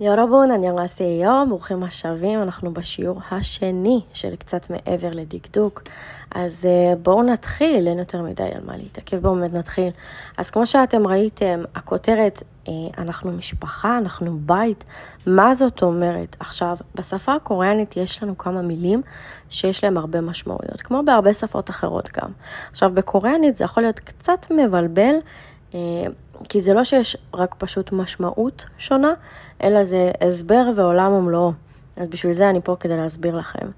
יורבון, אניאנגסאיו, ברוכים השבים, אנחנו בשיעור השני של קצת מעבר לדקדוק. אז אה, בואו נתחיל, אין יותר מדי על מה להתעכב, בואו באמת נתחיל. אז כמו שאתם ראיתם, הכותרת, אה, אנחנו משפחה, אנחנו בית, מה זאת אומרת? עכשיו, בשפה הקוריאנית יש לנו כמה מילים שיש להן הרבה משמעויות, כמו בהרבה שפות אחרות גם. עכשיו, בקוריאנית זה יכול להיות קצת מבלבל. Uh, כי זה לא שיש רק פשוט משמעות שונה, אלא זה הסבר ועולם ומלואו. אז בשביל זה אני פה כדי להסביר לכם.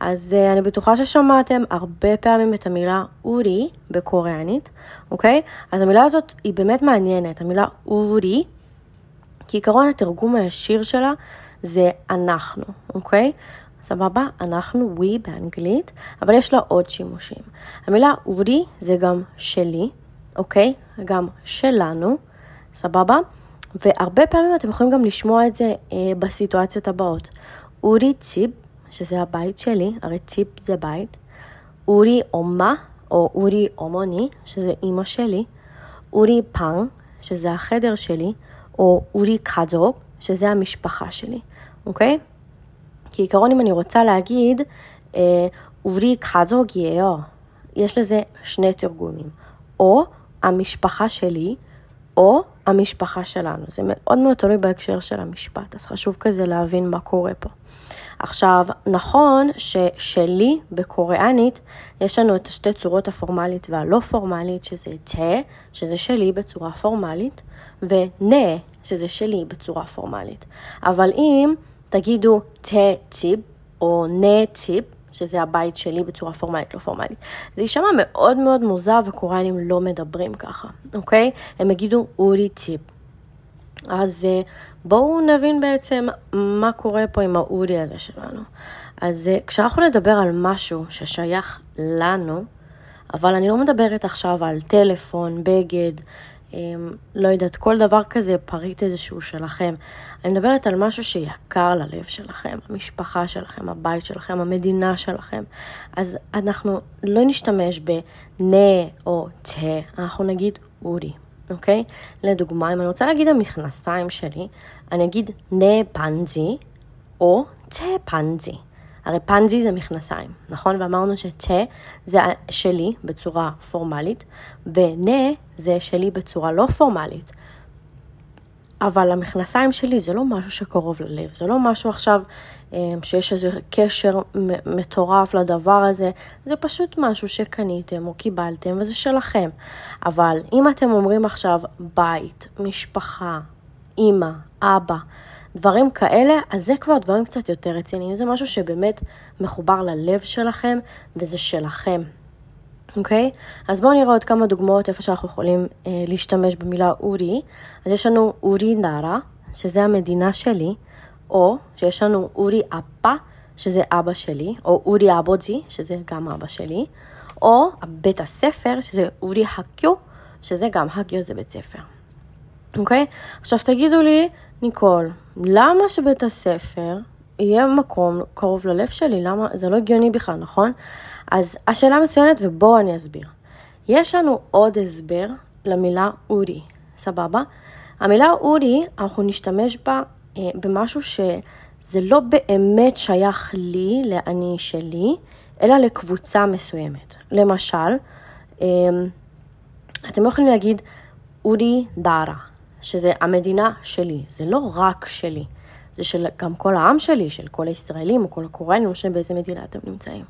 אז uh, אני בטוחה ששמעתם הרבה פעמים את המילה אורי בקוריאנית, אוקיי? אז המילה הזאת היא באמת מעניינת, המילה אורי, כי עיקרון התרגום הישיר שלה זה אנחנו, אוקיי? סבבה? אנחנו, we באנגלית, אבל יש לה עוד שימושים. המילה אורי זה גם שלי, אוקיי? גם שלנו, סבבה? והרבה פעמים אתם יכולים גם לשמוע את זה אה, בסיטואציות הבאות. אורי ציפ, שזה הבית שלי, הרי ציפ זה בית. אורי אומה, או אורי אומוני, שזה אימא שלי. אורי פאנג, שזה החדר שלי, או אורי קאזוג, שזה המשפחה שלי, אוקיי? כי עיקרון אם אני רוצה להגיד, אה, אורי קאזוגייהו, יש לזה שני תרגומים. או המשפחה שלי, או המשפחה שלנו. זה מאוד מאוד תלוי בהקשר של המשפט, אז חשוב כזה להבין מה קורה פה. עכשיו, נכון ששלי בקוריאנית, יש לנו את שתי צורות הפורמלית והלא פורמלית, שזה תה, שזה שלי בצורה פורמלית, ונה, שזה שלי בצורה פורמלית. אבל אם תגידו תה ציפ או נה ציפ, שזה הבית שלי בצורה פורמלית, לא פורמלית. זה יישמע מאוד מאוד מוזר וקוריאנים לא מדברים ככה, אוקיי? הם יגידו אורי טיפ. אז אה, בואו נבין בעצם מה קורה פה עם האורי הזה שלנו. אז אה, כשאנחנו נדבר על משהו ששייך לנו, אבל אני לא מדברת עכשיו על טלפון, בגד, לא יודעת, כל דבר כזה, פריט איזשהו שלכם. אני מדברת על משהו שיקר ללב שלכם, המשפחה שלכם, הבית שלכם, המדינה שלכם. אז אנחנו לא נשתמש בנה או תה, אנחנו נגיד אורי, אוקיי? לדוגמה, אם אני רוצה להגיד המכנסיים שלי, אני אגיד נה פנזי או תה פנזי. הרי פנזי זה מכנסיים, נכון? ואמרנו שתה זה שלי בצורה פורמלית, ונה זה שלי בצורה לא פורמלית. אבל המכנסיים שלי זה לא משהו שקרוב ללב, זה לא משהו עכשיו אה, שיש איזה קשר מטורף לדבר הזה, זה פשוט משהו שקניתם או קיבלתם וזה שלכם. אבל אם אתם אומרים עכשיו בית, משפחה, אימא, אבא, דברים כאלה, אז זה כבר דברים קצת יותר רציניים. זה משהו שבאמת מחובר ללב שלכם, וזה שלכם. אוקיי? Okay? אז בואו נראה עוד כמה דוגמאות איפה שאנחנו יכולים אה, להשתמש במילה אורי. אז יש לנו אורי נארה, שזה המדינה שלי, או שיש לנו אורי אפה, שזה אבא שלי, או אורי אבוג'י, שזה גם אבא שלי, או בית הספר, שזה אורי הקיו, שזה גם הקיו זה בית ספר. אוקיי? Okay? עכשיו תגידו לי, ניקול, למה שבית הספר יהיה מקום קרוב ללב שלי? למה? זה לא הגיוני בכלל, נכון? אז השאלה מצוינת ובואו אני אסביר. יש לנו עוד הסבר למילה אורי, סבבה? המילה אורי, אנחנו נשתמש בה אה, במשהו שזה לא באמת שייך לי, לאני שלי, אלא לקבוצה מסוימת. למשל, אה, אתם יכולים להגיד אורי דארה. שזה המדינה שלי, זה לא רק שלי, זה של גם כל העם שלי, של כל הישראלים או כל הקוריאנים, לא משנה באיזה מדינה אתם נמצאים.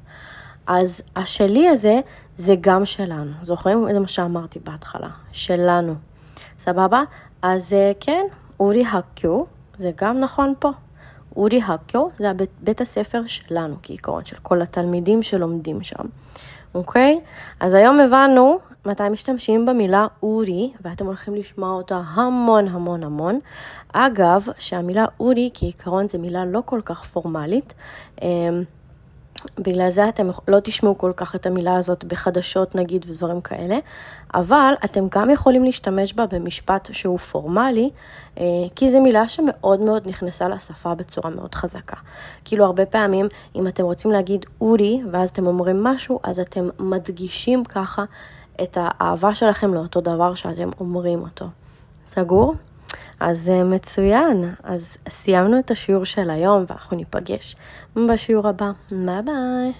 אז השלי הזה זה גם שלנו, זוכרים? זה מה שאמרתי בהתחלה, שלנו. סבבה? אז אה, כן, אורי הקיו, זה גם נכון פה. אורי הקיו זה הבית, בית הספר שלנו כעיקרון, של כל התלמידים שלומדים שם. אוקיי? אז היום הבנו מתי משתמשים במילה אורי, ואתם הולכים לשמוע אותה המון המון המון. אגב, שהמילה אורי כעיקרון זו מילה לא כל כך פורמלית. אמ, בגלל זה אתם לא תשמעו כל כך את המילה הזאת בחדשות נגיד ודברים כאלה, אבל אתם גם יכולים להשתמש בה במשפט שהוא פורמלי, אה, כי זו מילה שמאוד מאוד נכנסה לשפה בצורה מאוד חזקה. כאילו הרבה פעמים, אם אתם רוצים להגיד אורי, ואז אתם אומרים משהו, אז אתם מדגישים ככה את האהבה שלכם לאותו דבר שאתם אומרים אותו. סגור? אז uh, מצוין. אז סיימנו את השיעור של היום ואנחנו ניפגש בשיעור הבא. ביי ביי.